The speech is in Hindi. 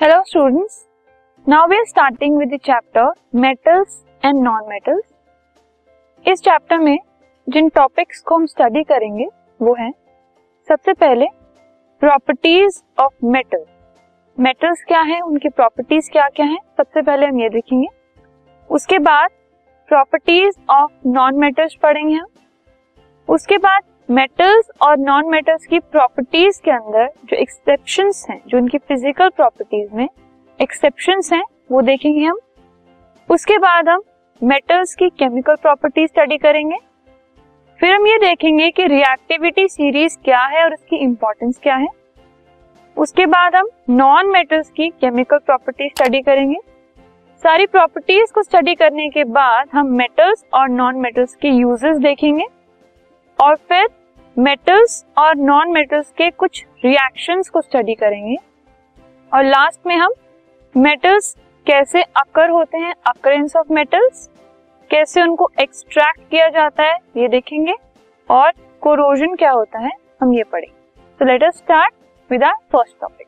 students, now we are starting with the chapter metals and non-metals. इस चैप्टर में जिन टॉपिक्स को हम स्टडी करेंगे वो है सबसे पहले प्रॉपर्टीज़ ऑफ़ मेटल मेटल्स क्या है उनकी प्रॉपर्टीज़ क्या क्या है सबसे पहले हम ये देखेंगे। उसके बाद प्रॉपर्टीज़ ऑफ़ नॉन मेटल्स पढ़ेंगे हम। उसके बाद मेटल्स और नॉन मेटल्स की प्रॉपर्टीज़ के अंदर जो एक्सेप्शन हैं, जो उनकी फ़िज़िकल प्रॉपर्टीज़ में एक्सेप्शन हैं, वो देखेंगे हम। उसके बाद हम मेटल्स की केमिकल प्रॉपर्टी स्टडी करेंगे। फिर हम ये देखेंगे कि रिएक्टिविटी सीरीज़ क्या है और उसकी इंपॉर्टेंस क्या है। उसके बाद हम नॉन मेटल्स की केमिकल प्रॉपर्टी स्टडी करेंगे। सारी प्रॉपर्टीज़ को स्टडी करने के बाद हम मेटल्स और नॉन मेटल्स के यूजेस देखेंगे। और फिर मेटल्स और नॉन मेटल्स के कुछ रिएक्शंस को स्टडी करेंगे। और लास्ट में हम मेटल्स कैसे अकर होते हैं अकरेंस ऑफ़ मेटल्स कैसे उनको एक्सट्रैक्ट किया जाता है, ये देखेंगे। और कोरोजन क्या होता है, हम ये पढ़ेंगे। तो let us start with our first topic